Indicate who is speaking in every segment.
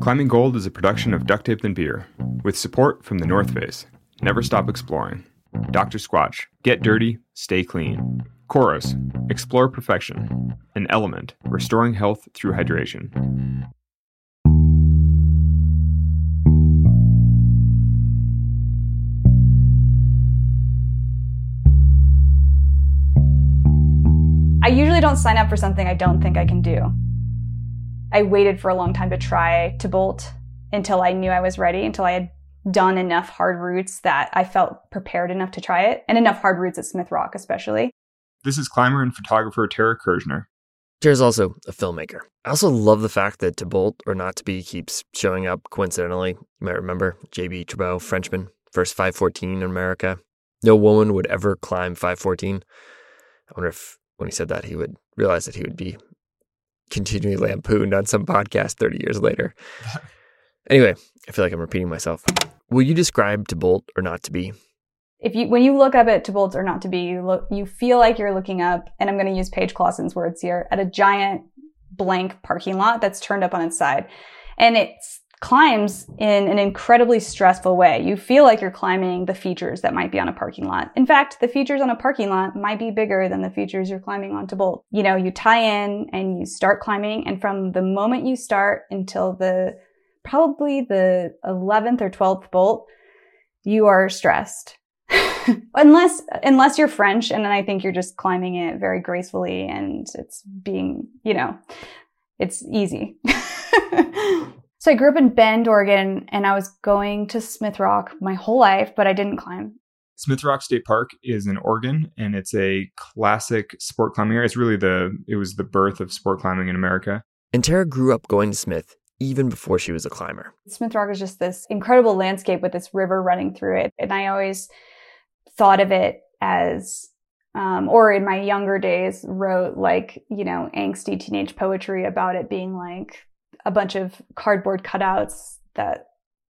Speaker 1: Climbing Gold is a production of Duct Tape and Beer, with support from the North Face. Never stop exploring. Dr. Squatch, get dirty, stay clean. Coros, explore perfection. An element, restoring health through hydration.
Speaker 2: I usually don't sign up for something I don't think I can do. I waited for a long time to try to bolt until I knew I was ready, until I had done enough hard routes that I felt prepared enough to try it, and enough hard routes at Smith Rock, especially.
Speaker 1: This is climber and photographer Tara Kerzhner.
Speaker 3: Tara's also a filmmaker. I also love the fact that To Bolt or Not to Be keeps showing up coincidentally. You might remember JB Tribout, Frenchman, first 514 in America. No woman would ever climb 514. I wonder if when he said that, he would realize that he would be continually lampooned on some podcast 30 years later. anyway, I feel like I'm repeating myself. Will you describe to bolt or not to be?
Speaker 2: If you when you look up at to bolt or not to be, you look you feel like you're looking up, and I'm going to use Paige Claassen's words here, at a giant blank parking lot that's turned up on its side, and it's climbs in an incredibly stressful way. You feel like you're climbing the features that might be on a parking lot. In fact, the features on a parking lot might be bigger than the features you're climbing onto bolt. You know, you tie in and you start climbing and from the moment you start until the probably the 11th or 12th bolt, you are stressed. unless unless you're French and then I think you're just climbing it very gracefully and it's being, you know, it's easy. So I grew up in Bend, Oregon, and I was going to Smith Rock my whole life, but I didn't climb.
Speaker 1: Smith Rock State Park is in Oregon, and it's a classic sport climbing area. It's really the it was the birth of sport climbing in America.
Speaker 3: And Tara grew up going to Smith even before she was a climber.
Speaker 2: Smith Rock is just this incredible landscape with this river running through it, and I always thought of it as um, or in my younger days wrote like you know angsty teenage poetry about it being like a bunch of cardboard cutouts that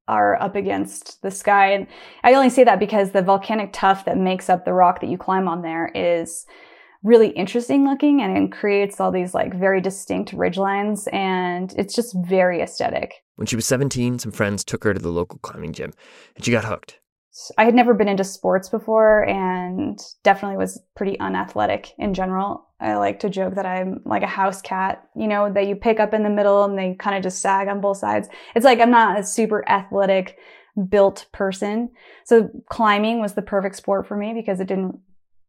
Speaker 2: are up against the sky. And I only say that because the volcanic tuff that makes up the rock that you climb on there is really interesting looking and it creates all these like very distinct ridge lines and it's just very aesthetic.
Speaker 3: When she was 17, some friends took her to the local climbing gym and she got hooked.
Speaker 2: I had never been into sports before and definitely was pretty unathletic in general. I like to joke that I'm like a house cat, you know, that you pick up in the middle and they kind of just sag on both sides. It's like I'm not a super athletic built person. So climbing was the perfect sport for me because it didn't,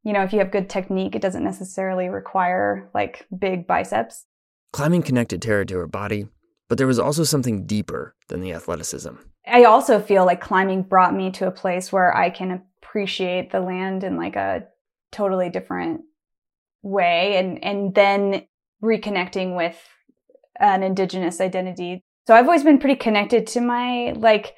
Speaker 2: you know, if you have good technique, it doesn't necessarily require like big biceps.
Speaker 3: Climbing connected Tara to her body, but there was also something deeper than the athleticism.
Speaker 2: I also feel like climbing brought me to a place where I can appreciate the land in like a totally different way and and then reconnecting with an indigenous identity. So I've always been pretty connected to my like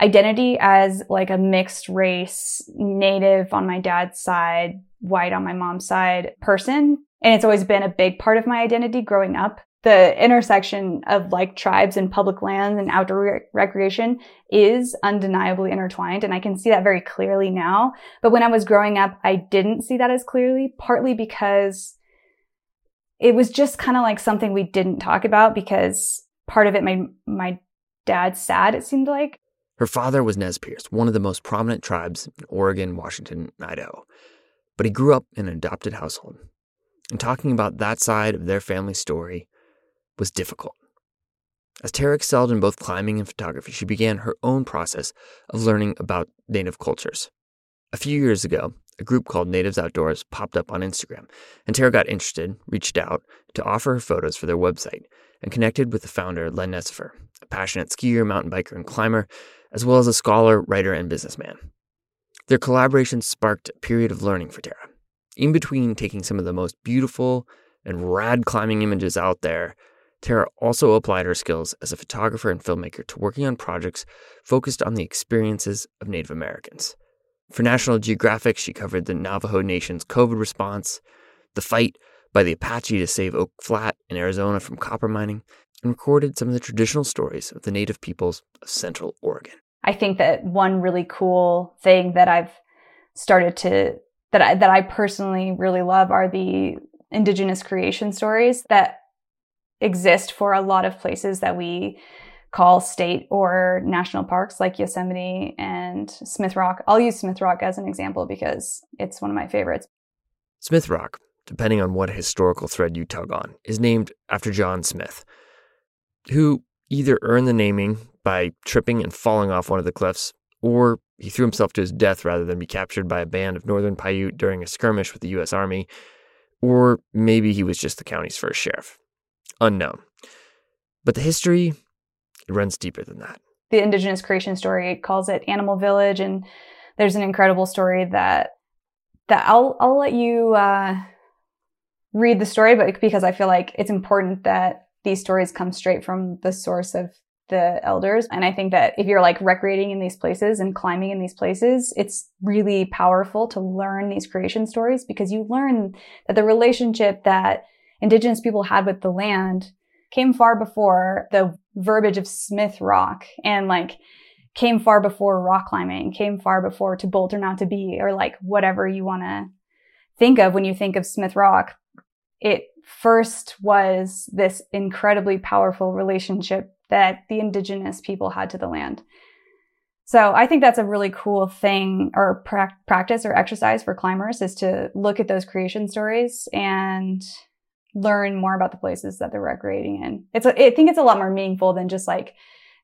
Speaker 2: identity as like a mixed race native on my dad's side, white on my mom's side person. And it's always been a big part of my identity growing up the intersection of like tribes and public lands and outdoor re- recreation is undeniably intertwined. And I can see that very clearly now. But when I was growing up, I didn't see that as clearly, partly because it was just kind of like something we didn't talk about because part of it, made my dad sad, it seemed like.
Speaker 3: Her father was Nez Perce, one of the most prominent tribes in Oregon, Washington, Idaho. But he grew up in an adopted household. And talking about that side of their family story was difficult. As Tara excelled in both climbing and photography, she began her own process of learning about Native cultures. A few years ago, a group called Natives Outdoors popped up on Instagram, and Tara got interested, reached out to offer her photos for their website, and connected with the founder, Len Necefer, a passionate skier, mountain biker, and climber, as well as a scholar, writer, and businessman. Their collaboration sparked a period of learning for Tara. In between taking some of the most beautiful and rad climbing images out there Tara also applied her skills as a photographer and filmmaker to working on projects focused on the experiences of Native Americans. For National Geographic, she covered the Navajo Nation's COVID response, the fight by the Apache to save Oak Flat in Arizona from copper mining, and recorded some of the traditional stories of the Native peoples of Central Oregon.
Speaker 2: I think that one really cool thing that I've started to that I that I personally really love are the indigenous creation stories that exist for a lot of places that we call state or national parks like Yosemite and Smith Rock. I'll use Smith Rock as an example because it's one of my favorites.
Speaker 3: Smith Rock, depending on what historical thread you tug on, is named after John Smith, who either earned the naming by tripping and falling off one of the cliffs, or he threw himself to his death rather than be captured by a band of northern Paiute during a skirmish with the U.S. Army, or maybe he was just the county's first sheriff. Unknown. But the history, it runs deeper than that.
Speaker 2: The indigenous creation story calls it Animal Village, and there's an incredible story that that I'll I'll let you uh, read the story, but because I feel like it's important that these stories come straight from the source of the elders. And I think that if you're like recreating in these places and climbing in these places, it's really powerful to learn these creation stories because you learn that the relationship that indigenous people had with the land came far before the verbiage of Smith Rock and like came far before rock climbing, came far before to bolt or not to be, or like whatever you want to think of when you think of Smith Rock. It first was this incredibly powerful relationship that the indigenous people had to the land. So I think that's a really cool thing or pra- practice or exercise for climbers is to look at those creation stories and learn more about the places that they're recreating in. It's, a, I think it's a lot more meaningful than just like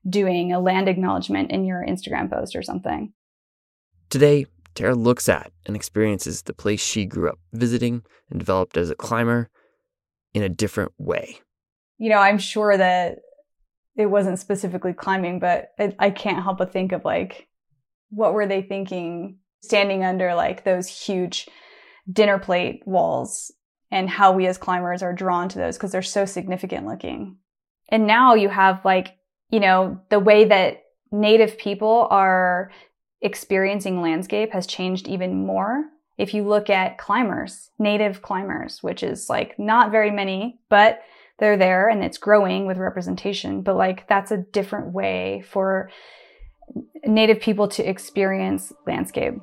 Speaker 2: doing a land acknowledgement in your Instagram post or something.
Speaker 3: Today, Tara looks at and experiences the place she grew up visiting and developed as a climber in a different way.
Speaker 2: You know, I'm sure that it wasn't specifically climbing, but it, I can't help but think of like, what were they thinking standing under like those huge dinner plate walls and how we as climbers are drawn to those because they're so significant looking. And now you have like, you know, the way that native people are experiencing landscape has changed even more. If you look at climbers, native climbers, which is like not very many, but they're there and it's growing with representation. But like that's a different way for native people to experience landscape.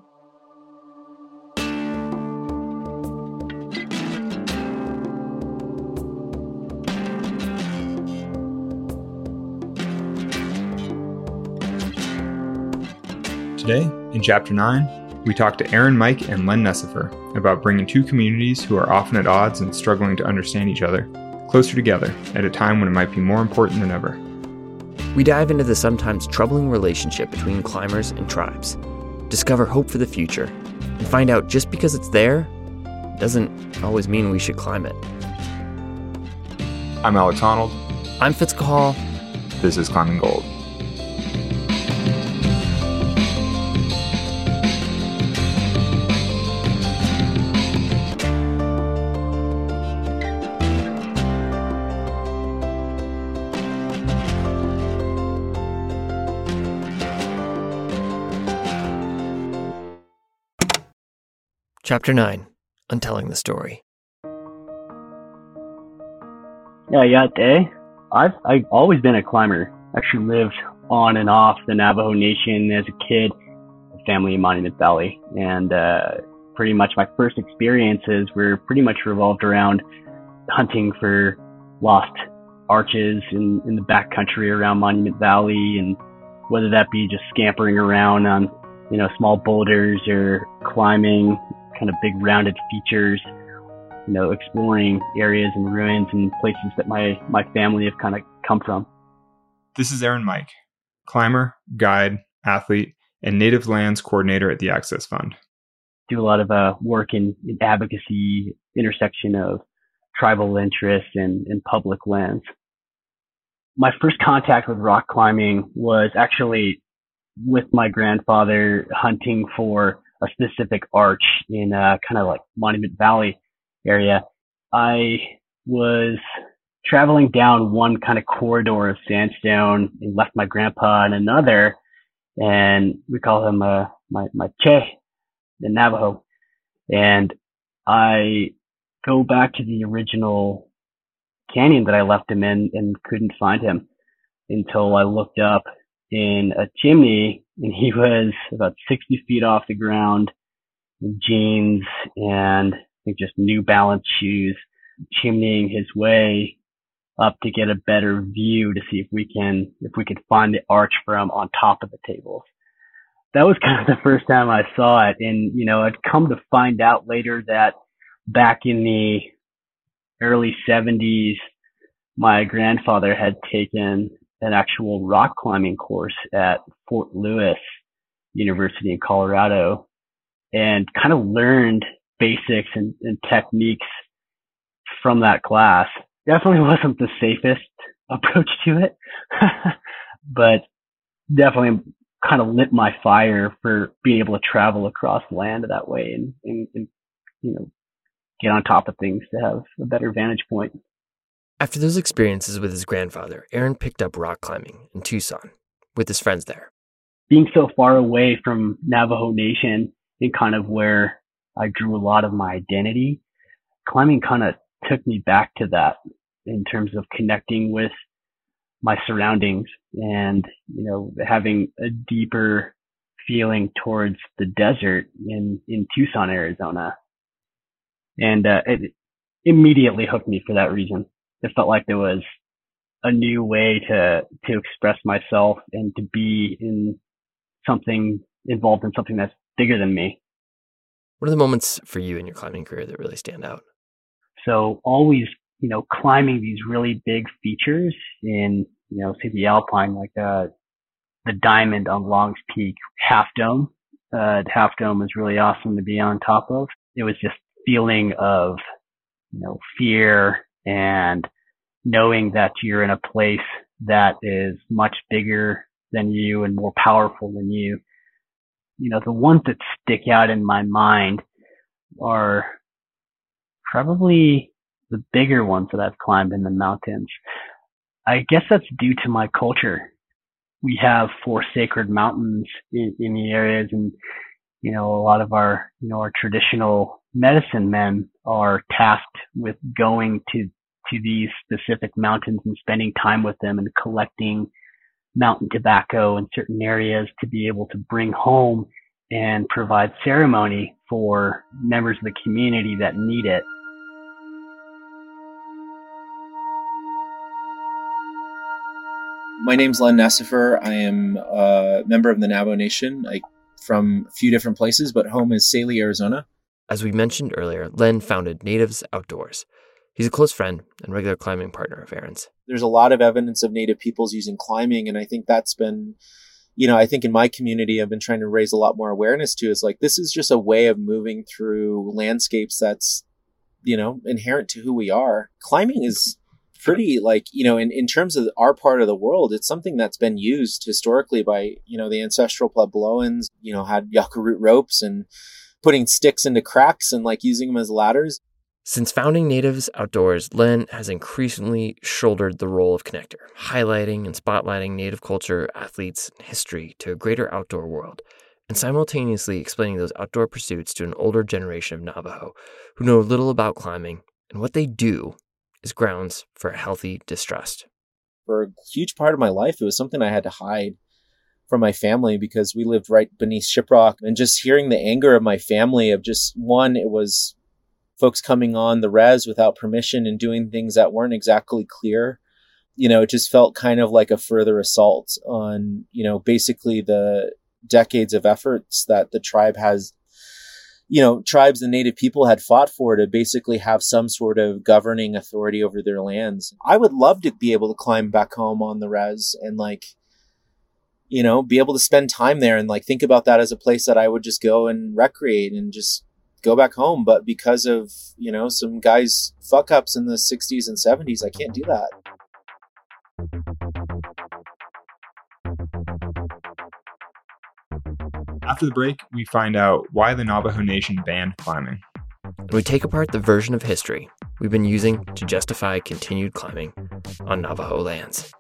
Speaker 1: Today, in Chapter 9, we talk to Aaron Mike and Len Necefer about bringing two communities who are often at odds and struggling to understand each other closer together at a time when it might be more important than ever.
Speaker 3: We dive into the sometimes troubling relationship between climbers and tribes, discover hope for the future, and find out just because it's there doesn't always mean we should climb it.
Speaker 1: I'm Alex Honnold.
Speaker 3: I'm Fitz.
Speaker 1: This is Climbing Gold.
Speaker 3: Chapter 9 Untelling the Story.
Speaker 4: Yeah, yeah, day. I've I've always been a climber. Actually lived on and off the Navajo Nation as a kid, a family in Monument Valley, and uh, pretty much my first experiences were pretty much revolved around hunting for lost arches in in the backcountry around Monument Valley, and whether that be just scampering around on you know small boulders or climbing kind of big rounded features, you know, exploring areas and ruins and places that my, my family have kind of come from.
Speaker 1: This is Aaron Mike, climber, guide, athlete, and native lands coordinator at the Access Fund.
Speaker 4: Do a lot of uh, work in, in advocacy intersection of tribal interests and, and public lands. My first contact with rock climbing was actually with my grandfather hunting for a specific arch in uh, kind of like Monument Valley area. I was traveling down one kind of corridor of sandstone and left my grandpa in another, and we call him uh, my my Che, the Navajo, and I go back to the original canyon that I left him in and couldn't find him until I looked up in a chimney and he was about 60 feet off the ground in jeans and just New Balance shoes, chimneying his way up to get a better view to see if we can, if we could find the arch from on top of the tables. That was kind of the first time I saw it. And, you know, I'd come to find out later that back in the early 70s, my grandfather had taken an actual rock climbing course at Fort Lewis University in Colorado and kind of learned basics and, and techniques from that class. Definitely wasn't the safest approach to it, but definitely kind of lit my fire for being able to travel across land that way and, and, and you know, get on top of things to have a better vantage point.
Speaker 3: After those experiences with his grandfather, Aaron picked up rock climbing in Tucson with his friends there.
Speaker 4: Being so far away from Navajo Nation and kind of where I drew a lot of my identity, climbing kind of took me back to that in terms of connecting with my surroundings and, you know, having a deeper feeling towards the desert in, in Tucson, Arizona. And, uh, it immediately hooked me for that reason. It felt like there was a new way to, to express myself and to be in something involved in something that's bigger than me.
Speaker 3: What are the moments for you in your climbing career that really stand out?
Speaker 4: So always, you know, climbing these really big features in, you know, say the Alpine, like, uh, the diamond on Long's Peak half dome. Uh, half dome was really awesome to be on top of. It was just feeling of, you know, fear and knowing that you're in a place that is much bigger than you and more powerful than you. You know, the ones that stick out in my mind are probably the bigger ones that I've climbed in the mountains. I guess that's due to my culture. We have four sacred mountains in, in the areas and, you know, a lot of our, you know, our traditional medicine men are tasked with going to, to these specific mountains and spending time with them and collecting mountain tobacco in certain areas to be able to bring home and provide ceremony for members of the community that need it.
Speaker 5: My name's Len Necefer. I am a member of the Navajo Nation. I from a few different places, but home is Salie, Arizona.
Speaker 3: As we mentioned earlier, Len founded Natives Outdoors. He's a close friend and regular climbing partner of Aaron's.
Speaker 5: There's a lot of evidence of Native peoples using climbing, and I think that's been, you know, I think in my community, I've been trying to raise a lot more awareness to is like this is just a way of moving through landscapes that's, you know, inherent to who we are. Climbing is pretty like you know in, in terms of our part of the world it's something that's been used historically by you know the ancestral puebloans you know had yucca root ropes and putting sticks into cracks and like using them as ladders
Speaker 3: since founding Natives Outdoors, Len has increasingly shouldered the role of connector, highlighting and spotlighting Native culture, athletes, and history to a greater outdoor world, and simultaneously explaining those outdoor pursuits to an older generation of Navajo who know little about climbing and what they do is grounds for a healthy distrust.
Speaker 5: For a huge part of my life, it was something I had to hide from my family because we lived right beneath Shiprock. And just hearing the anger of my family of just one, it was folks coming on the res without permission and doing things that weren't exactly clear. You know, it just felt kind of like a further assault on, you know, basically the decades of efforts that the tribe has you know, tribes and native people had fought for to basically have some sort of governing authority over their lands. I would love to be able to climb back home on the res and like, you know, be able to spend time there and like think about that as a place that I would just go and recreate and just go back home. But because of, you know, some guys fuck ups in the 60s and 70s, I can't do that.
Speaker 1: After the break, we find out why the Navajo Nation banned climbing.
Speaker 3: And we take apart the version of history we've been using to justify continued climbing on Navajo lands.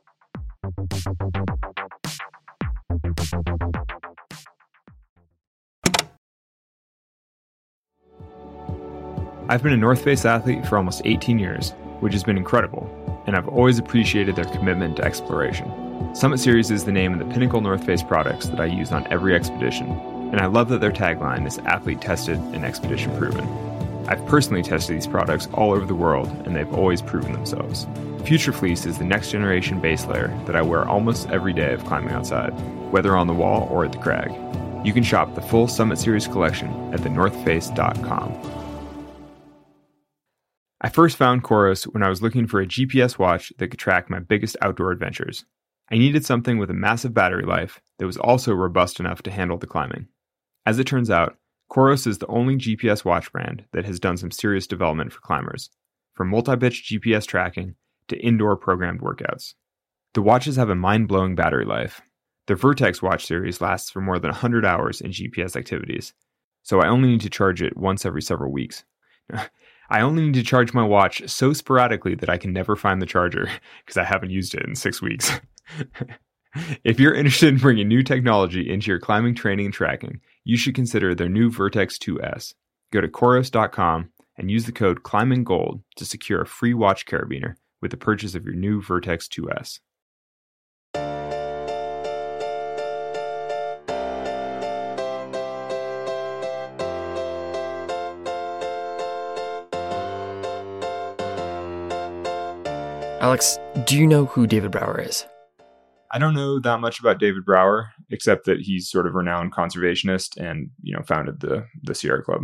Speaker 1: I've been a North Face athlete for almost 18 years, which has been incredible, and I've always appreciated their commitment to exploration. Summit Series is the name of the pinnacle North Face products that I use on every expedition, and I love that their tagline is athlete tested and expedition proven. I've personally tested these products all over the world, and they've always proven themselves. Future Fleece is the next generation base layer that I wear almost every day of climbing outside, whether on the wall or at the crag. You can shop the full Summit Series collection at thenorthface.com. I first found Coros when I was looking for a GPS watch that could track my biggest outdoor adventures. I needed something with a massive battery life that was also robust enough to handle the climbing. As it turns out, Coros is the only GPS watch brand that has done some serious development for climbers, from multi-pitch GPS tracking to indoor programmed workouts. The watches have a mind-blowing battery life. The Vertex watch series lasts for more than 100 hours in GPS activities, so I only need to charge it once every several weeks. I only need to charge my watch so sporadically that I can never find the charger because I haven't used it in six weeks. if you're interested in bringing new technology into your climbing training and tracking, you should consider their new Vertex 2S. Go to Coros.com and use the code ClimbingGold to secure a free watch carabiner with the purchase of your new Vertex 2S.
Speaker 3: Alex, do you know who David Brower is?
Speaker 1: I don't know that much about David Brower, except that he's sort of renowned conservationist and, you know, founded the the Sierra Club.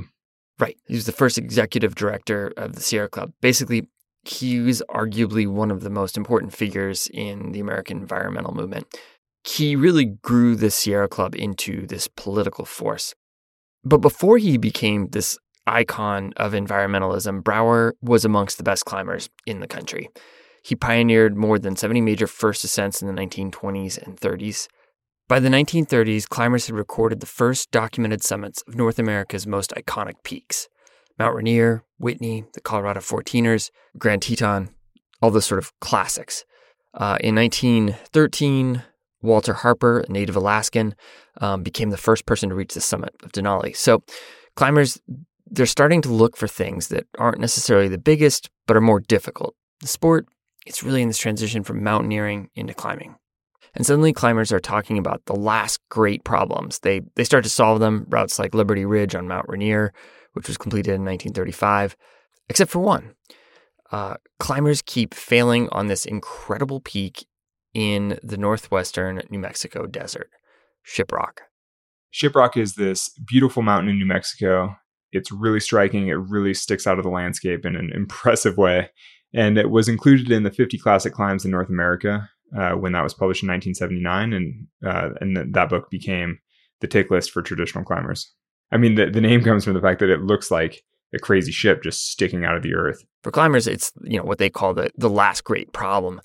Speaker 3: Right. He was the first executive director of the Sierra Club. Basically, he was arguably one of the most important figures in the American environmental movement. He really grew the Sierra Club into this political force. But before he became this icon of environmentalism, Brower was amongst the best climbers in the country. He pioneered more than 70 major first ascents in the 1920s and 30s. By the 1930s, climbers had recorded the first documented summits of North America's most iconic peaks Mount Rainier, Whitney, the Colorado 14ers, Grand Teton, all those sort of classics. Uh, in 1913, Walter Harper, a native Alaskan, um, became the first person to reach the summit of Denali. So, climbers, they're starting to look for things that aren't necessarily the biggest, but are more difficult. The sport it's really in this transition from mountaineering into climbing. And suddenly climbers are talking about the last great problems. They they start to solve them, routes like Liberty Ridge on Mount Rainier, which was completed in 1935, except for one. Uh, climbers keep failing on this incredible peak in the northwestern New Mexico desert, Shiprock.
Speaker 1: Shiprock is this beautiful mountain in New Mexico. It's really striking. It really sticks out of the landscape in an impressive way and it was included in the 50 classic climbs in North America uh, when that was published in 1979, and uh, and th- that book became the tick list for traditional climbers. I mean, the, the name comes from the fact that it looks like a crazy ship just sticking out of the earth.
Speaker 3: For climbers, it's you know what they call the the last great problem,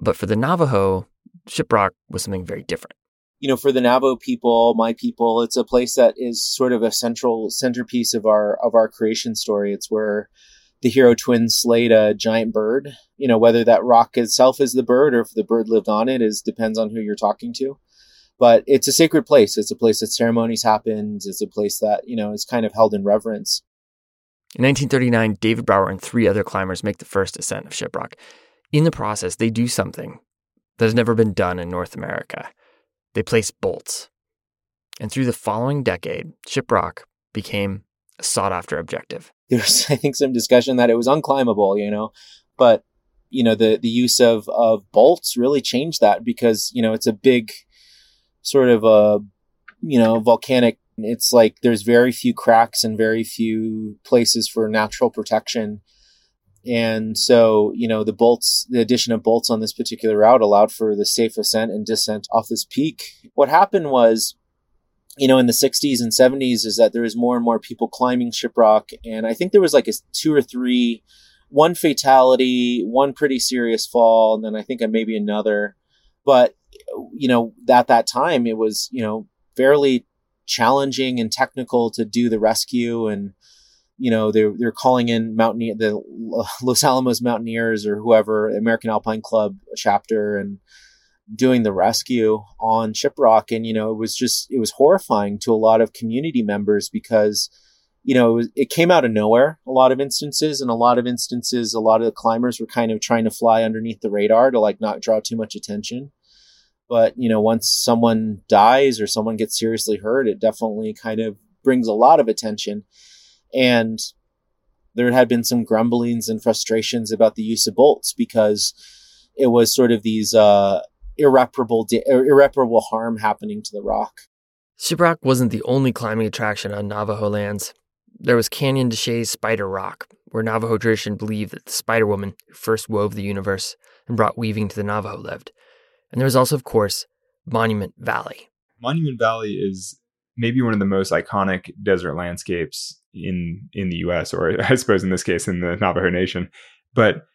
Speaker 3: but for the Navajo, Shiprock was something very different.
Speaker 5: You know, for the Navajo people, my people, it's a place that is sort of a central centerpiece of our of our creation story. It's where the hero twins slayed a giant bird. You know, whether that rock itself is the bird or if the bird lived on it is depends on who you're talking to. But it's a sacred place. It's a place that ceremonies happens. It's a place that, you know, is kind of held in reverence.
Speaker 3: In 1939, David Brower and three other climbers make the first ascent of Shiprock. In the process, they do something that has never been done in North America. They place bolts. And through the following decade, Shiprock became a sought after objective
Speaker 5: there was, I think, some discussion that it was unclimbable, you know, but you know, the, the use of, of bolts really changed that because, you know, it's a big sort of a, you know, volcanic. It's like there's very few cracks and very few places for natural protection. And so, you know, the bolts, the addition of bolts on this particular route allowed for the safe ascent and descent off this peak. What happened was you know, in the 60s and 70s is that there was more and more people climbing Shiprock. And I think there was like a two or three, one fatality, one pretty serious fall, and then I think maybe another. But, you know, at that time, it was, you know, fairly challenging and technical to do the rescue. And, you know, they're, they're calling in mountaineer, the Los Alamos Mountaineers or whoever, American Alpine Club chapter. And, doing the rescue on Shiprock. And, you know, it was just, it was horrifying to a lot of community members because, you know, it, was, it came out of nowhere, a lot of instances. And a lot of instances, a lot of the climbers were kind of trying to fly underneath the radar to like not draw too much attention. But, you know, once someone dies or someone gets seriously hurt, it definitely kind of brings a lot of attention. And there had been some grumblings and frustrations about the use of bolts because it was sort of these uh, irreparable er, irreparable harm happening to the rock.
Speaker 3: Shiprock wasn't the only climbing attraction on Navajo lands. There was Canyon de Chelly's Spider Rock, where Navajo tradition believed that the Spider Woman who first wove the universe and brought weaving to the Navajo lived. And there was also, of course, Monument Valley.
Speaker 1: Monument Valley is maybe one of the most iconic desert landscapes in in the U.S. or I suppose in this case in the Navajo Nation. But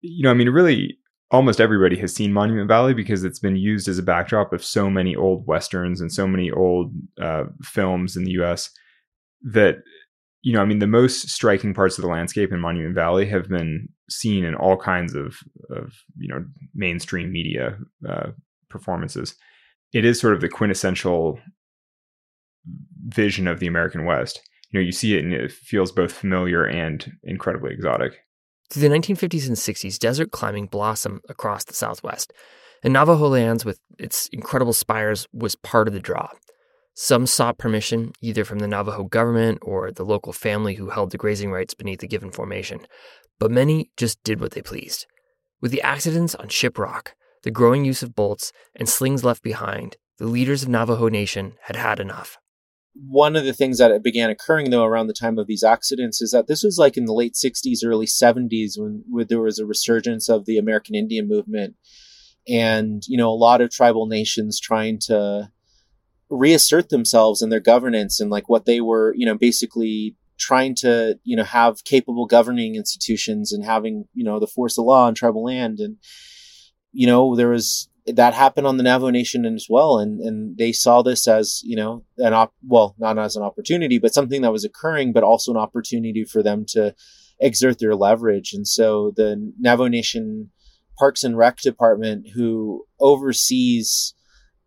Speaker 1: you know, I mean, really, almost everybody has seen Monument Valley because it's been used as a backdrop of so many old westerns and so many old uh, films in the U.S. that you know, I mean, the most striking parts of the landscape in Monument Valley have been seen in all kinds of, of you know, mainstream media uh, performances. It is sort of the quintessential vision of the American West. You know, you see it and it feels both familiar and incredibly exotic.
Speaker 3: Through the 1950s and 60s, desert climbing blossomed across the Southwest, and Navajo lands with its incredible spires was part of the draw. Some sought permission either from the Navajo government or the local family who held the grazing rights beneath a given formation, but many just did what they pleased. With the accidents on Shiprock, the growing use of bolts, and slings left behind, the leaders of Navajo Nation had had enough.
Speaker 5: One of the things that began occurring, though, around the time of these accidents is that this was like in the late 60s, early 70s when, when there was a resurgence of the American Indian movement. And, you know, a lot of tribal nations trying to reassert themselves in their governance and like what they were, you know, basically trying to, you know, have capable governing institutions and having, you know, the force of law on tribal land. And, you know, there was that happened on the Navajo Nation as well. And, and they saw this as, you know, an op, well, not as an opportunity, but something that was occurring, but also an opportunity for them to exert their leverage. And so the Navajo Nation Parks and Rec Department, who oversees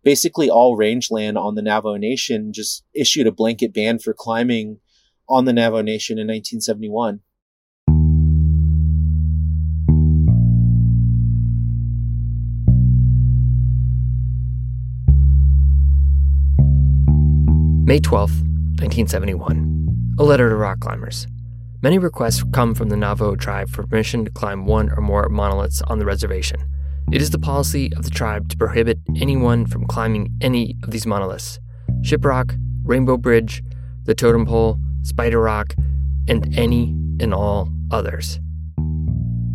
Speaker 5: basically all rangeland on the Navajo Nation just issued a blanket ban for climbing on the Navajo Nation in 1971.
Speaker 3: May 12, 1971. A letter to rock climbers. Many requests come from the Navajo tribe for permission to climb one or more monoliths on the reservation. It is the policy of the tribe to prohibit anyone from climbing any of these monoliths Shiprock, Rainbow Bridge, the Totem Pole, Spider Rock, and any and all others.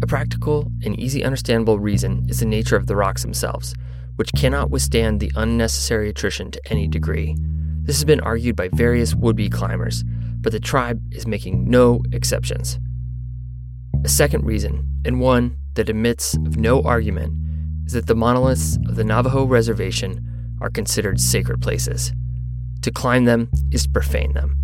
Speaker 3: A practical and easy understandable reason is the nature of the rocks themselves, which cannot withstand the unnecessary attrition to any degree. This has been argued by various would be climbers, but the tribe is making no exceptions. A second reason, and one that admits of no argument, is that the monoliths of the Navajo reservation are considered sacred places. To climb them is to profane them.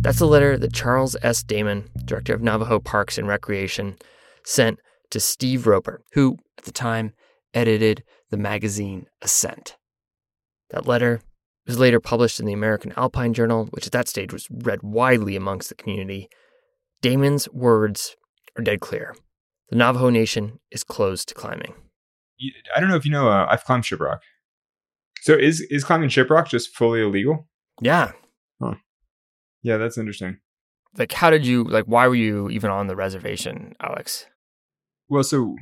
Speaker 3: That's a letter that Charles S. Damon, director of Navajo Parks and Recreation, sent to Steve Roper, who, at the time, edited the magazine Ascent. That letter was later published in the American Alpine Journal, which at that stage was read widely amongst the community. Damon's words are dead clear. The Navajo Nation is closed to climbing.
Speaker 1: I don't know if you know, uh, I've climbed Shiprock. So is is climbing Shiprock just fully illegal?
Speaker 3: Yeah.
Speaker 1: Huh. Yeah, that's interesting.
Speaker 3: Like, how did you like? Why were you even on the reservation, Alex?
Speaker 1: Well, so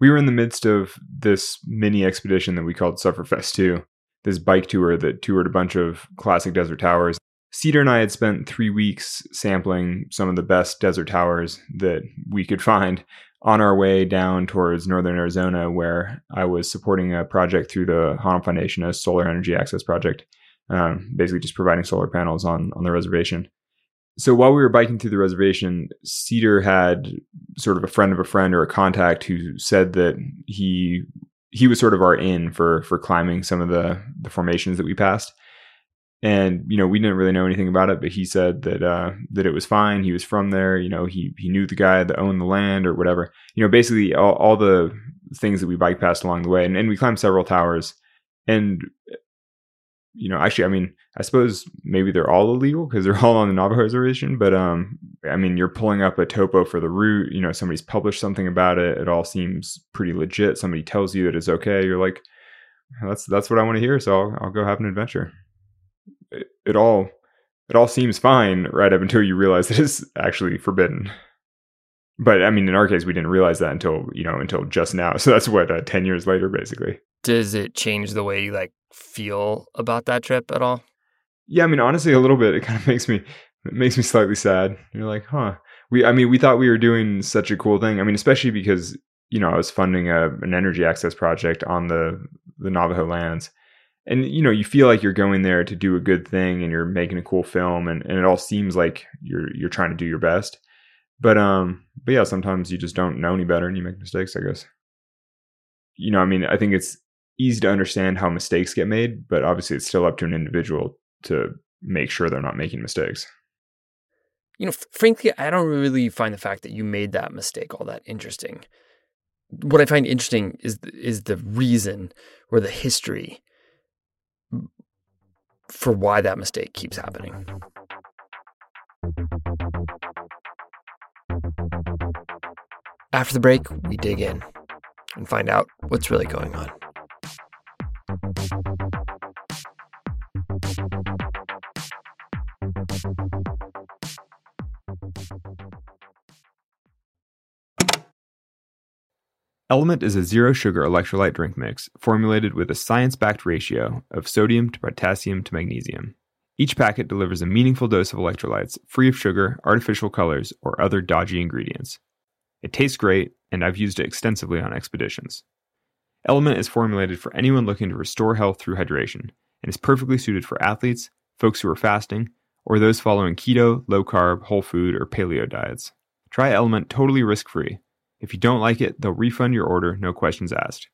Speaker 1: we were in the midst of this mini expedition that we called Sufferfest 2, this bike tour that toured a bunch of classic desert towers. Cedar and I had spent three weeks sampling some of the best desert towers that we could find on our way down towards northern Arizona, where I was supporting a project through the Honnold Foundation, a solar energy access project, um, basically just providing solar panels on on the reservation. So while we were biking through the reservation, Cedar had sort of a friend of a friend or a contact who said that he he was sort of our in for for climbing some of the the formations that we passed. And you know we didn't really know anything about it but he said that uh that it was fine. He was from there you know he he knew the guy that owned the land or whatever. You know basically all, all the things that we bike passed along the way. And, and we climbed several towers. And you know actually i mean i suppose maybe they're all illegal because they're all on the navajo reservation but um i mean you're pulling up a topo for the route you know somebody's published something about it it all seems pretty legit somebody tells you that it's okay you're like that's that's what i want to hear so I'll, I'll go have an adventure it, it all it all seems fine right up until you realize that it's actually forbidden. But I mean, in our case, we didn't realize that until you know until just now. So that's what uh, ten years later, basically.
Speaker 3: Does it change the way you like feel about that trip at all?
Speaker 1: Yeah, I mean, honestly, a little bit. It kind of makes me it makes me slightly sad. You're like, huh? We, I mean, we thought we were doing such a cool thing. I mean, especially because you know I was funding a, an energy access project on the the Navajo lands, and you know you feel like you're going there to do a good thing and you're making a cool film, and, and it all seems like you're you're trying to do your best. But um, but yeah, sometimes you just don't know any better and you make mistakes. I guess. You know, I mean, I think it's easy to understand how mistakes get made, but obviously it's still up to an individual to make sure they're not making mistakes.
Speaker 3: You know, frankly, I don't really find the fact that you made that mistake all that interesting. What I find interesting is is the reason or the history for why that mistake keeps happening. After the break, we dig in and find out what's really going on.
Speaker 1: Element is a zero sugar electrolyte drink mix formulated with a science backed ratio of sodium to potassium to magnesium. Each packet delivers a meaningful dose of electrolytes free of sugar, artificial colors, or other dodgy ingredients. It tastes great, and I've used it extensively on expeditions. Element is formulated for anyone looking to restore health through hydration and is perfectly suited for athletes, folks who are fasting, or those following keto, low carb, whole food, or paleo diets. Try Element totally risk free if you don't like it, they'll refund your order, no questions asked.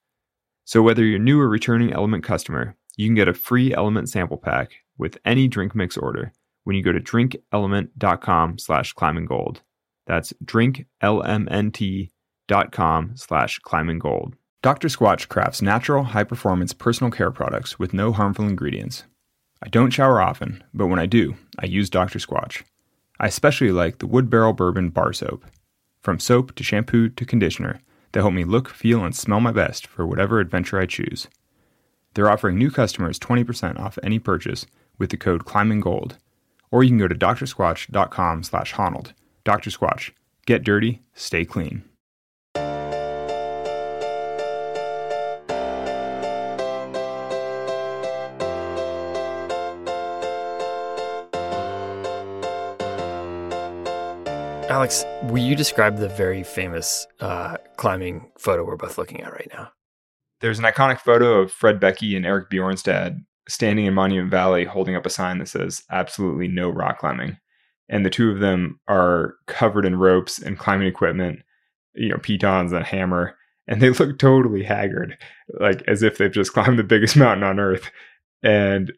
Speaker 1: So whether you're new or returning Element customer, you can get a free Element sample pack with any drink mix order when you go to drinkelement.com slash climbinggold. That's drinklmnt.com slash climbinggold. Dr. Squatch crafts natural, high-performance personal care products with no harmful ingredients. I don't shower often, but when I do, I use Dr. Squatch. I especially like the Wood Barrel Bourbon Bar Soap. From soap to shampoo to conditioner, they help me look, feel, and smell my best for whatever adventure I choose. They're offering new customers 20% off any purchase with the code ClimbingGold. Or you can go to drsquatch.com slash Honnold. Dr. Squatch. Get dirty, stay clean.
Speaker 3: Alex, will you describe the very famous uh, climbing photo we're both looking at right now?
Speaker 1: There's an iconic photo of Fred Beckey and Eric Bjornstad standing in Monument Valley holding up a sign that says absolutely no rock climbing. And the two of them are covered in ropes and climbing equipment, you know, pitons and a hammer. And they look totally haggard, like as if they've just climbed the biggest mountain on earth. And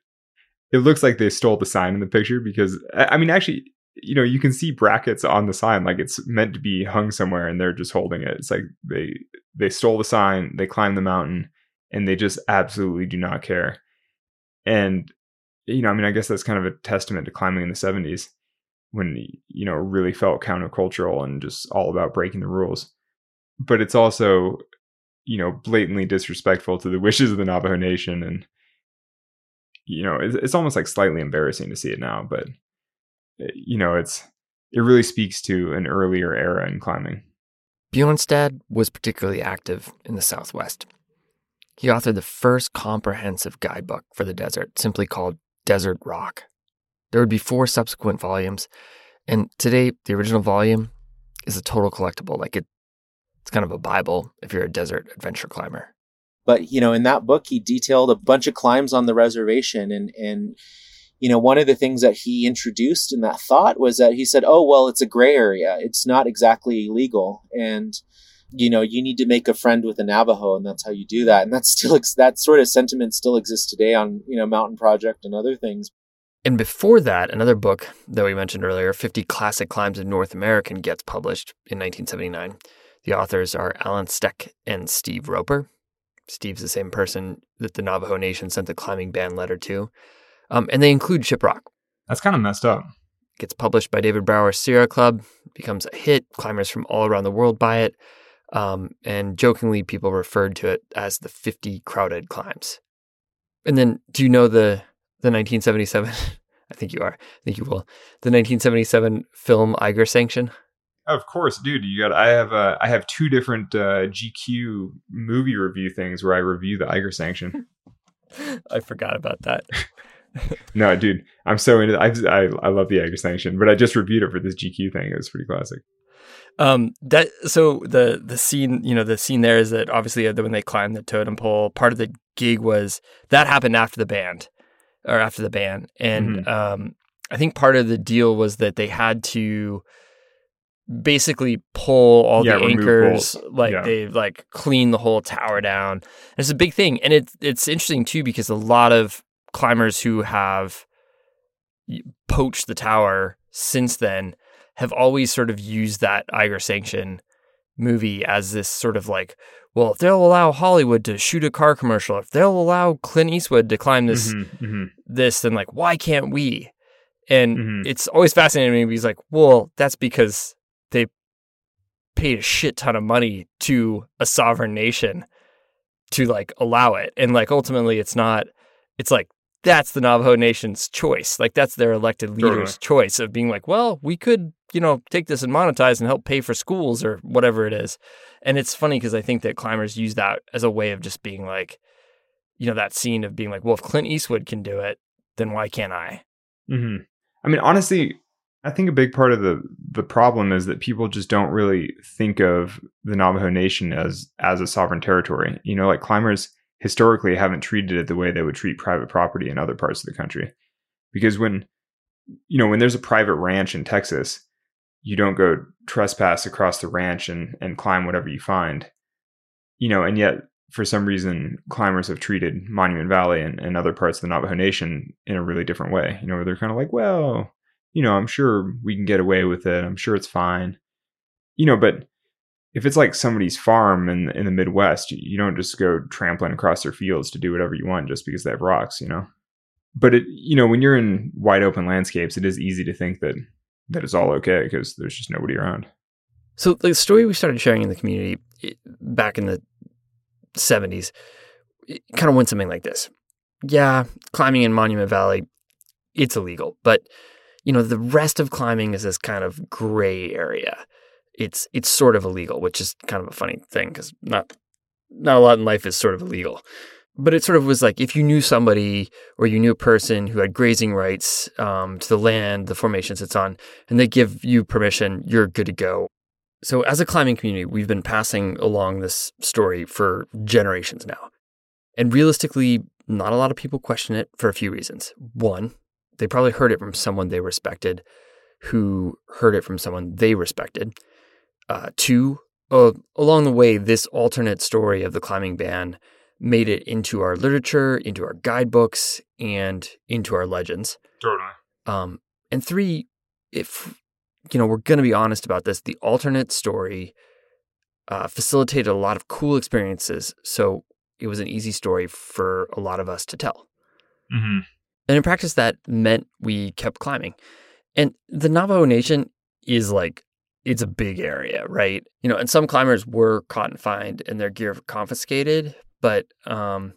Speaker 1: it looks like they stole the sign in the picture because, I mean, actually, you know, you can see brackets on the sign like it's meant to be hung somewhere and they're just holding it. It's like they they stole the sign, they climbed the mountain, and they just absolutely do not care. And you know, I mean, I guess that's kind of a testament to climbing in the 70s when you know, really felt countercultural and just all about breaking the rules. But it's also, you know, blatantly disrespectful to the wishes of the Navajo Nation and you know, it's, it's almost like slightly embarrassing to see it now, but Eh, you know, it's it really speaks to an earlier era in climbing.
Speaker 3: Bjornstad was particularly active in the Southwest. He authored the first comprehensive guidebook for the desert, simply called Desert Rock. There would be four subsequent volumes, and today the original volume is a total collectible. Like it, it's kind of a Bible if you're a desert adventure climber.
Speaker 5: But you know, in that book, he detailed a bunch of climbs on the reservation, and and you know, one of the things that he introduced in that thought was that he said, "Oh, well, it's a gray area. It's not exactly legal, and you know, you need to make a friend with a Navajo, and that's how you do that." And that's still that sort of sentiment still exists today on you know Mountain Project and other things.
Speaker 3: And before that, another book that we mentioned earlier, 50 Classic Climbs of North American, gets published in 1979. The authors are Allen Steck and Steve Roper. Steve's the same person that the Navajo Nation sent the climbing ban letter to. Um, and they include Shiprock.
Speaker 1: That's kind of messed up.
Speaker 3: Gets published by David Brower's Sierra Club, becomes a hit. Climbers from all around the world buy it. Um, and jokingly, people referred to it as the 50 crowded climbs. And then, do you know the the 1977 I think you are. I think you will. The 1977 film Eiger Sanction.
Speaker 1: Of course, dude. You got. I have. Uh, I have two different uh, GQ movie review things where I review the Eiger Sanction.
Speaker 3: I forgot about that.
Speaker 1: no, dude. I'm so into. I, I I love the Eiger Sanction, but I just reviewed it for this GQ thing. It was pretty classic.
Speaker 3: Um, that so the the scene, you know, the scene there is that obviously when they climbed the totem pole, part of the gig was that happened after the band or after the band, and mm-hmm. um, I think part of the deal was that they had to basically pull all yeah, the anchors like yeah. they like clean the whole tower down and it's a big thing and it's it's interesting too because a lot of climbers who have poached the tower since then have always sort of used that Eiger sanction movie as this sort of like well if they'll allow Hollywood to shoot a car commercial if they'll allow Clint Eastwood to climb this mm-hmm, mm-hmm. this then like why can't we and mm-hmm. it's always fascinating to me because like well that's because they paid a shit ton of money to a sovereign nation to like allow it. And like ultimately it's not it's like that's the Navajo Nation's choice. Like that's their elected leader's totally. choice of being like, well, we could, you know, take this and monetize and help pay for schools or whatever it is. And it's funny because I think that climbers use that as a way of just being like, you know, that scene of being like, well, if Clint Eastwood can do it, then why can't I?
Speaker 1: Mm-hmm. I mean, honestly, I think a big part of the the problem is that people just don't really think of the Navajo Nation as as a sovereign territory. You know, like climbers historically haven't treated it the way they would treat private property in other parts of the country. Because when you know, when there's a private ranch in Texas, you don't go trespass across the ranch and and climb whatever you find. You know, and yet for some reason climbers have treated Monument Valley and, and other parts of the Navajo Nation in a really different way. You know, where they're kind of like, well, you know, I'm sure we can get away with it. I'm sure it's fine. You know, but if it's like somebody's farm in in the Midwest, you don't just go trampling across their fields to do whatever you want just because they have rocks, you know. But it, you know, when you're in wide open landscapes, it is easy to think that that it's all okay because there's just nobody around.
Speaker 3: So the story we started sharing in the community back in the 70s kind of went something like this. Yeah, climbing in Monument Valley, it's illegal, but you know, the rest of climbing is this kind of gray area. It's it's sort of illegal, which is kind of a funny thing because not not a lot in life is sort of illegal. But it sort of was like if you knew somebody or you knew a person who had grazing rights um, to the land, the formations it's on, and they give you permission, you're good to go. So, as a climbing community, we've been passing along this story for generations now. And realistically, not a lot of people question it for a few reasons. One, they probably heard it from someone they respected who heard it from someone they respected. Uh, two, uh, along the way, this alternate story of the climbing ban made it into our literature, into our guidebooks, and into our legends.
Speaker 1: Totally.
Speaker 3: Um, and three, if you know, we're going to be honest about this, the alternate story uh, facilitated a lot of cool experiences. So it was an easy story for a lot of us to tell.
Speaker 1: Mm-hmm.
Speaker 3: And in practice, that meant we kept climbing. And the Navajo Nation is like, it's a big area, right? You know, and some climbers were caught and fined and their gear confiscated, but um,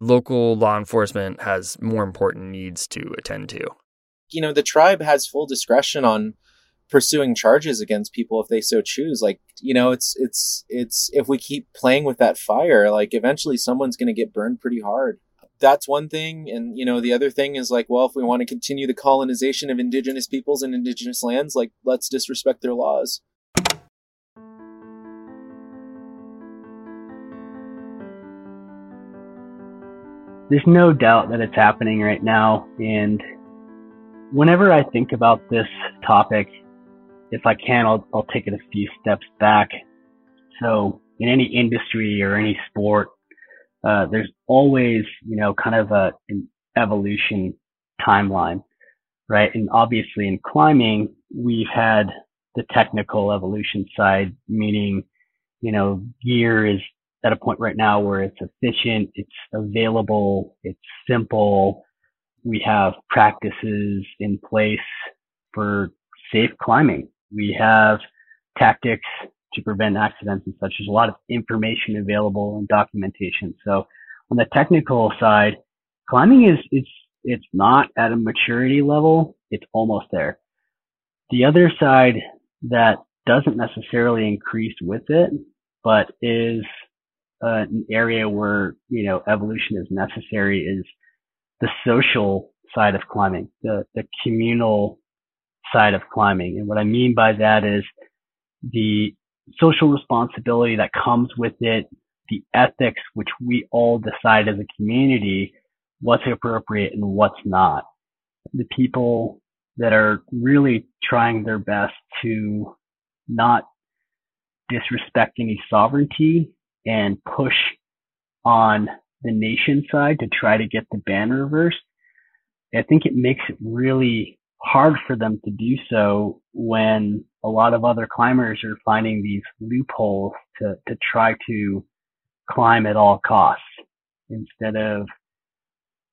Speaker 3: local law enforcement has more important needs to attend to.
Speaker 5: You know, the tribe has full discretion on pursuing charges against people if they so choose like you know it's it's it's if we keep playing with that fire like eventually someone's going to get burned pretty hard that's one thing. And, you know, the other thing is like, well, if we want to continue the colonization of indigenous peoples and indigenous lands, like, let's disrespect their laws.
Speaker 4: There's no doubt that it's happening right now. And whenever I think about this topic, if I can, I'll, I'll take it a few steps back. So in any industry or any sport, uh, there's always, you know, kind of a, an evolution timeline, right? And obviously in climbing, we've had the technical evolution side, meaning, you know, gear is at a point right now where it's efficient, it's available, it's simple. We have practices in place for safe climbing. We have tactics to prevent accidents and such. There's a lot of information available and documentation. So on the technical side, climbing is, is it's not at a maturity level, it's almost there. The other side that doesn't necessarily increase with it, but is uh, an area where, you know, evolution is necessary is the social side of climbing, the, the communal side of climbing. And what I mean by that is the social responsibility that comes with it, the ethics which we all decide as a community what's appropriate and what's not. The people that are really trying their best to not disrespect any sovereignty and push on the nation side to try to get the ban reversed. I think it makes it really hard for them to do so when a lot of other climbers are finding these loopholes to, to try to climb at all costs instead of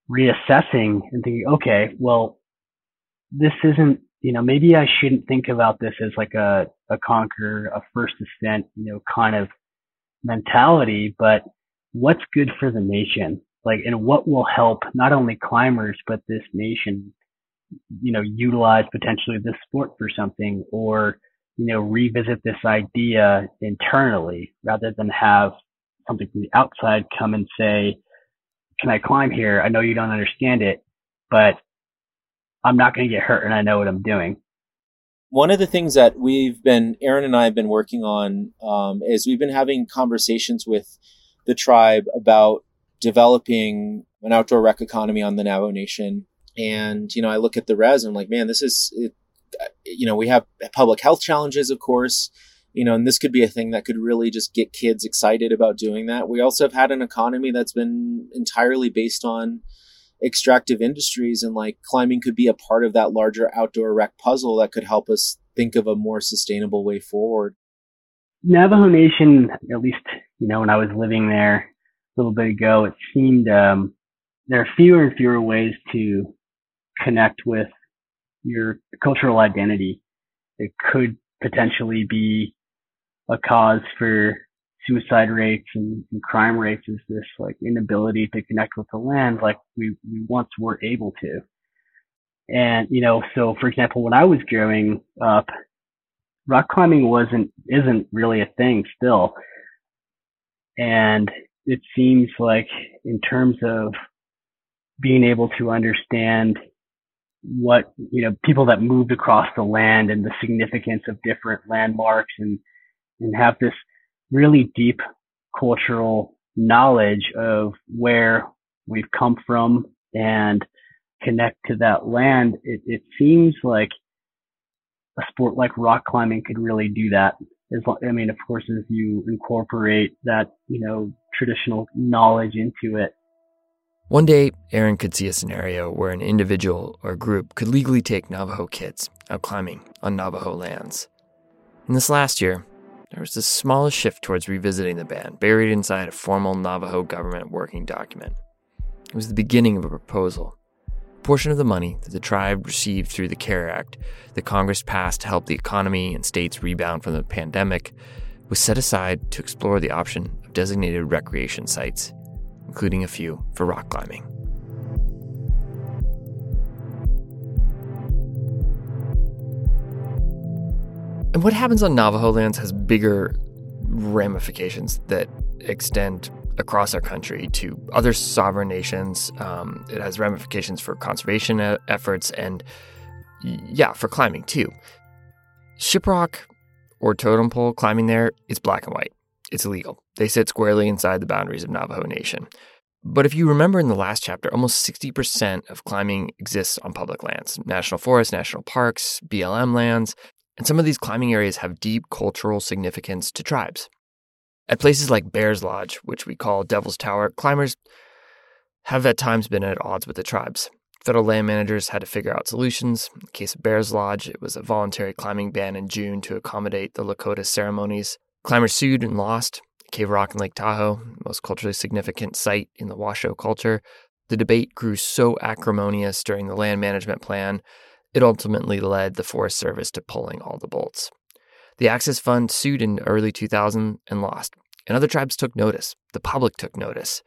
Speaker 4: reassessing and thinking, okay, well, this isn't, you know, maybe I shouldn't think about this as like a, a conquer, a first ascent, you know, kind of mentality, but what's good for the nation? Like, and what will help not only climbers, but this nation, you know, utilize potentially this sport for something or, you know, revisit this idea internally rather than have something from the outside come and say, can I climb here? I know you don't understand it, but I'm not going to get hurt and I know what I'm doing.
Speaker 5: One of the things that we've been, Aaron and I have been working on, um, is we've been having conversations with the tribe about developing an outdoor rec economy on the Navajo Nation. And, you know, I look at the res and I'm like, man, this is, it, you know, we have public health challenges, of course, you know, and this could be a thing that could really just get kids excited about doing that. We also have had an economy that's been entirely based on extractive industries and like climbing could be a part of that larger outdoor rec puzzle that could help us think of a more sustainable way forward.
Speaker 4: Navajo Nation, at least, you know, when I was living there a little bit ago, it seemed um, there are fewer and fewer ways to connect with your cultural identity. It could potentially be a cause for suicide rates and, and, crime rates is this like inability to connect with the land like we, we once were able to. And, you know, so for example, when I was growing up, rock climbing wasn't, isn't really a thing still. And it seems like in terms of being able to understand what, you know, people that moved across the land and the significance of different landmarks and, and have this really deep cultural knowledge of where we've come from and connect to that land, it, it seems like a sport like rock climbing could really do that. As, I mean, of course, if you incorporate that, you know, traditional knowledge into it.
Speaker 3: One day, Aaron could see a scenario where an individual or group could legally take Navajo kids out climbing on Navajo lands. In this last year, there was the smallest shift towards revisiting the ban, buried inside a formal Navajo government working document. It was the beginning of a proposal. A portion of the money that the tribe received through the CARE Act that Congress passed to help the economy and states rebound from the pandemic was set aside to explore the option of designated recreation sites, including a few for rock climbing. And what happens on Navajo lands has bigger ramifications that extend across our country to other sovereign nations. Um, it has ramifications for conservation efforts and, yeah, for climbing too. Shiprock or totem pole climbing there is black and white. It's illegal. They sit squarely inside the boundaries of Navajo Nation. But if you remember in the last chapter, almost 60% of climbing exists on public lands national forests, national parks, BLM lands, and some of these climbing areas have deep cultural significance to tribes. At places like Bears Lodge, which we call Devil's Tower, climbers have at times been at odds with the tribes. Federal land managers had to figure out solutions. In the case of Bears Lodge, it was a voluntary climbing ban in June to accommodate the Lakota ceremonies. Climbers sued and lost. Cave Rock in Lake Tahoe, most culturally significant site in the Washoe culture. The debate grew so acrimonious during the land management plan it ultimately led the Forest Service to pulling all the bolts. The Access Fund sued in early 2000 and lost, and other tribes took notice. The public took notice.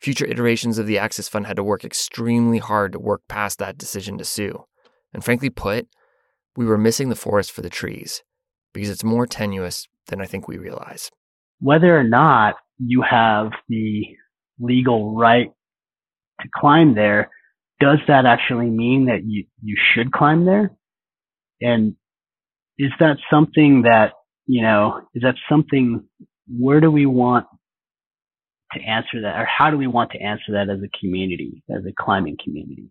Speaker 3: Future iterations of the Access Fund had to work extremely hard to work past that decision to sue. And frankly put, we were missing the forest for the trees because it's more tenuous than I think we realize.
Speaker 4: Whether or not you have the legal right to climb there, does that actually mean that you, you should climb there? And is that something that, you know, is that something, where do we want to answer that? Or how do we want to answer that as a community, as a climbing community?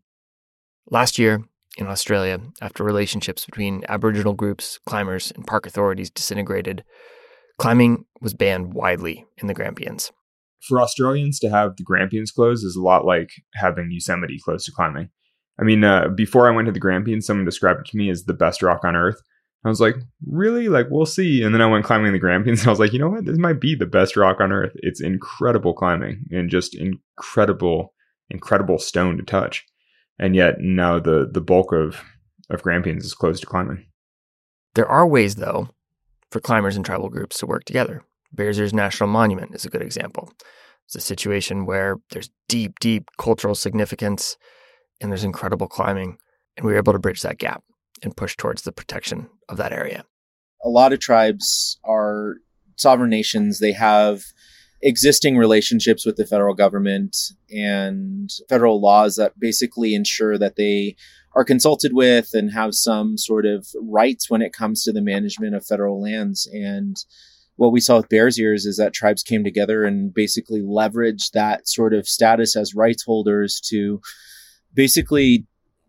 Speaker 3: Last year in Australia, after relationships between Aboriginal groups, climbers, and park authorities disintegrated, climbing was banned widely in the Grampians.
Speaker 1: For Australians to have the Grampians closed is a lot like having Yosemite close to climbing. I mean, uh, before I went to the Grampians, someone described it to me as the best rock on earth. I was like, really? Like, we'll see. And then I went climbing the Grampians and I was like, you know what? This might be the best rock on earth. It's incredible climbing and just incredible, incredible stone to touch. And yet now the, the bulk of, of Grampians is closed to climbing.
Speaker 3: There are ways, though, for climbers and tribal groups to work together. Bears Ears National Monument is a good example. It's a situation where there's deep, deep cultural significance and there's incredible climbing. And we were able to bridge that gap and push towards the protection of that area.
Speaker 5: A lot of tribes are sovereign nations. They have existing relationships with the federal government and federal laws that basically ensure that they are consulted with and have some sort of rights when it comes to the management of federal lands. And what we saw with Bears Ears is that tribes came together and basically leveraged that sort of status as rights holders to basically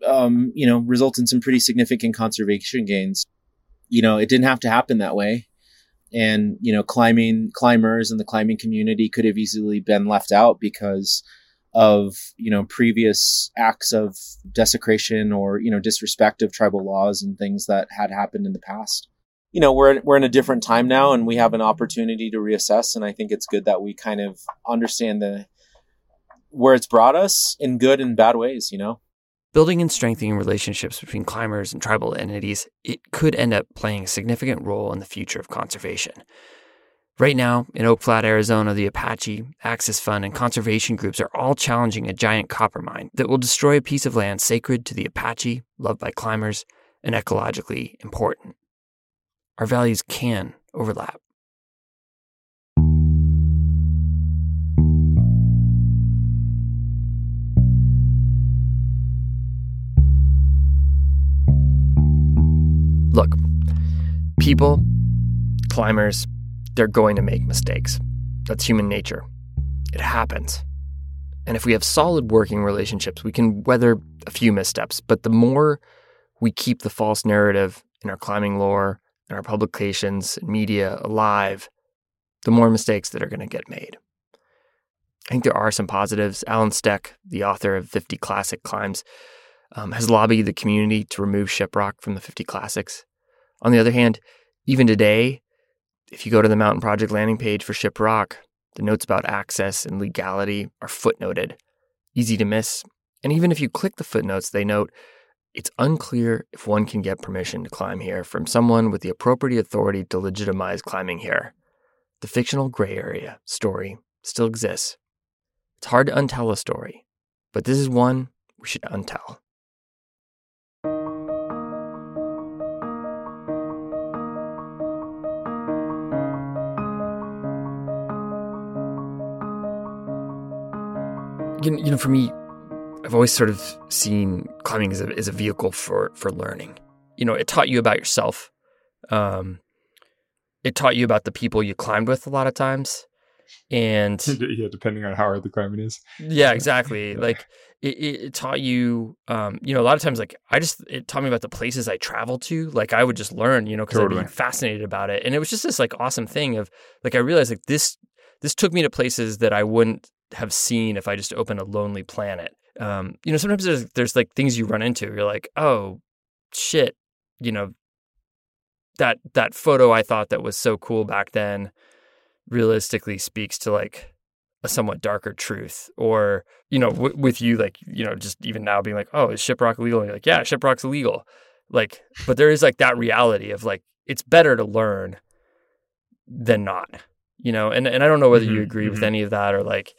Speaker 5: um, you know, result in some pretty significant conservation gains. You know, it didn't have to happen that way. And, you know, climbing climbers and the climbing community could have easily been left out because of, you know, previous acts of desecration or, you know, disrespect of tribal laws and things that had happened in the past. You know, we're we're in a different time now and we have an opportunity to reassess and I think it's good that we kind of understand the where it's brought us in good and bad ways, you know.
Speaker 3: Building and strengthening relationships between climbers and tribal entities, it could end up playing a significant role in the future of conservation. Right now, in Oak Flat, Arizona, the Apache, Access Fund, and conservation groups are all challenging a giant copper mine that will destroy a piece of land sacred to the Apache, loved by climbers, and ecologically important. Our values can overlap. Look, people, climbers, they're going to make mistakes. That's human nature. It happens. And if we have solid working relationships, we can weather a few missteps. But the more we keep the false narrative in our climbing lore and our publications and media alive, the more mistakes that are going to get made. I think there are some positives. Allen Steck, the author of 50 Classic Climbs, um, has lobbied the community to remove Shiprock from the 50 classics. On the other hand, even today, if you go to the Mountain Project landing page for Shiprock, the notes about access and legality are footnoted, easy to miss. And even if you click the footnotes, they note it's unclear if one can get permission to climb here from someone with the appropriate authority to legitimize climbing here. The fictional gray area story still exists. It's hard to untell a story, but this is one we should untell. You know, for me, I've always sort of seen climbing as a, as a vehicle for for learning. You know, it taught you about yourself. Um, it taught you about the people you climbed with a lot of times, and
Speaker 1: yeah, depending on how hard the climbing is.
Speaker 3: Yeah, exactly. like it, it, taught you, um, you know, a lot of times, like I just it taught me about the places I traveled to. Like I would just learn, you know, because totally. I'd be fascinated about it, and it was just this like awesome thing of like I realized like this this took me to places that I wouldn't have seen if I just open a lonely planet. Um, you know, sometimes there's there's like things you run into. You're like, oh shit, you know, that that photo I thought that was so cool back then realistically speaks to like a somewhat darker truth or you know w- with you like you know just even now being like oh is shiprock illegal and you're like yeah shiprock's illegal like but there is like that reality of like it's better to learn than not you know and, and i don't know whether mm-hmm, you agree mm-hmm. with any of that or like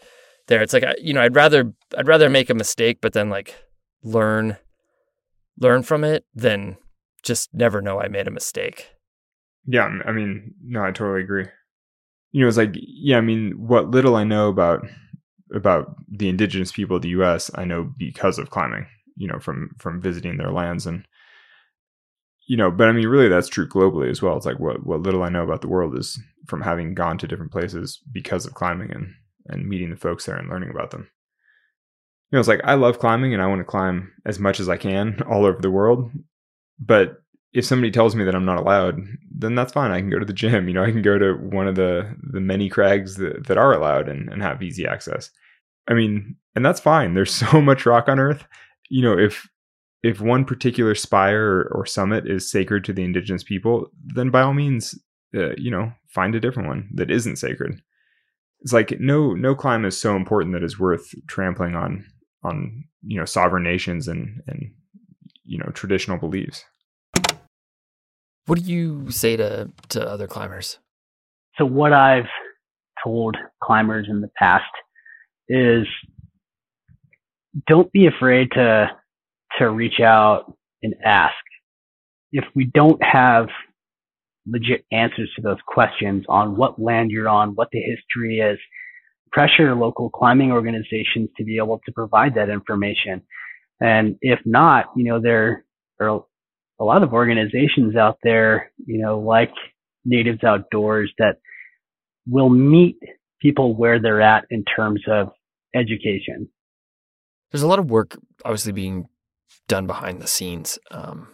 Speaker 3: there. It's like you know, I'd rather I'd rather make a mistake, but then like learn learn from it than just never know I made a mistake.
Speaker 1: Yeah, I mean, no, I totally agree. You know, it's like, yeah, I mean, what little I know about about the indigenous people of the U.S., I know because of climbing. You know, from from visiting their lands and you know, but I mean, really, that's true globally as well. It's like what what little I know about the world is from having gone to different places because of climbing and and meeting the folks there and learning about them. You know, it's like I love climbing and I want to climb as much as I can all over the world. But if somebody tells me that I'm not allowed, then that's fine. I can go to the gym. You know, I can go to one of the the many crags that, that are allowed and, and have easy access. I mean, and that's fine. There's so much rock on earth. You know, if if one particular spire or, or summit is sacred to the indigenous people, then by all means, uh, you know, find a different one that isn't sacred. It's like no no climb is so important that is worth trampling on on you know sovereign nations and and you know traditional beliefs.
Speaker 3: What do you say to to other climbers?
Speaker 4: So what I've told climbers in the past is don't be afraid to to reach out and ask. If we don't have legit answers to those questions on what land you're on, what the history is, pressure local climbing organizations to be able to provide that information. And if not, you know, there are a lot of organizations out there, you know, like Natives Outdoors that will meet people where they're at in terms of education.
Speaker 3: There's a lot of work obviously being done behind the scenes um,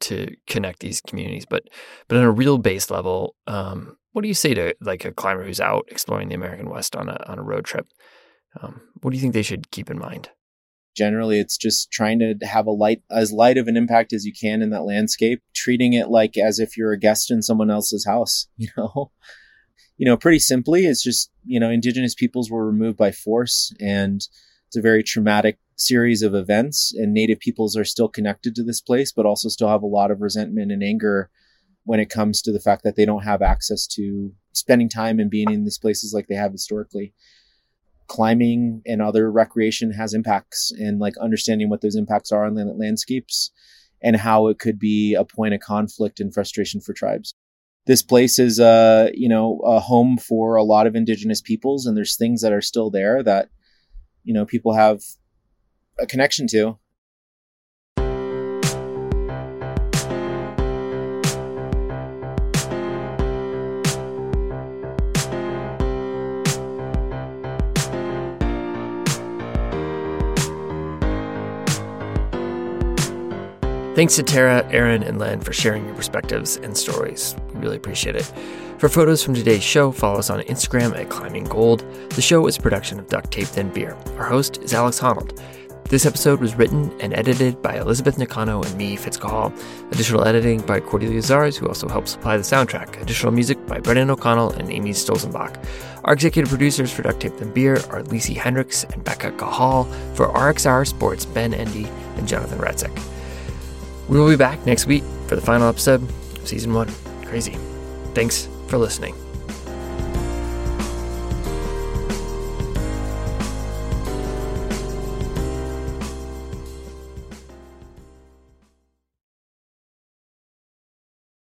Speaker 3: to connect these communities. But but on a real base level, um, what do you say to like a climber who's out exploring the American West on a on a road trip? Um, what do you think they should keep in mind?
Speaker 5: Generally, it's just trying to have a light as light of an impact as you can in that landscape, treating it like as if you're a guest in someone else's house. You know, you know, pretty simply, it's just you know, indigenous peoples were removed by force, and it's a very traumatic series of events and native peoples are still connected to this place but also still have a lot of resentment and anger when it comes to the fact that they don't have access to spending time and being in these places like they have historically. Climbing and other recreation has impacts and like understanding what those impacts are on landscapes and how it could be a point of conflict and frustration for tribes. This place is a uh, you know a home for a lot of indigenous peoples and there's things that are still there that you know people have a connection to.
Speaker 3: Thanks to Tara, Aaron, and Len for sharing your perspectives and stories. We really appreciate it. For photos from today's show, follow us on Instagram at Climbing Gold. The show is a production of Duct Tape Then Beer. Our host is Alex Honnold. This episode was written and edited by Elizabeth Nakano and me, Fitz Additional editing by Cordelia Zars, who also helped supply the soundtrack. Additional music by Brendan O'Connell and Amy Stolzenbach. Our executive producers for Duct Tape and Beer are Lisi Hendricks and Becca Cahall. For RXR Sports, Ben Endy and Jonathan Retzik. We will be back next week for the final episode of season one. Crazy. Thanks for listening.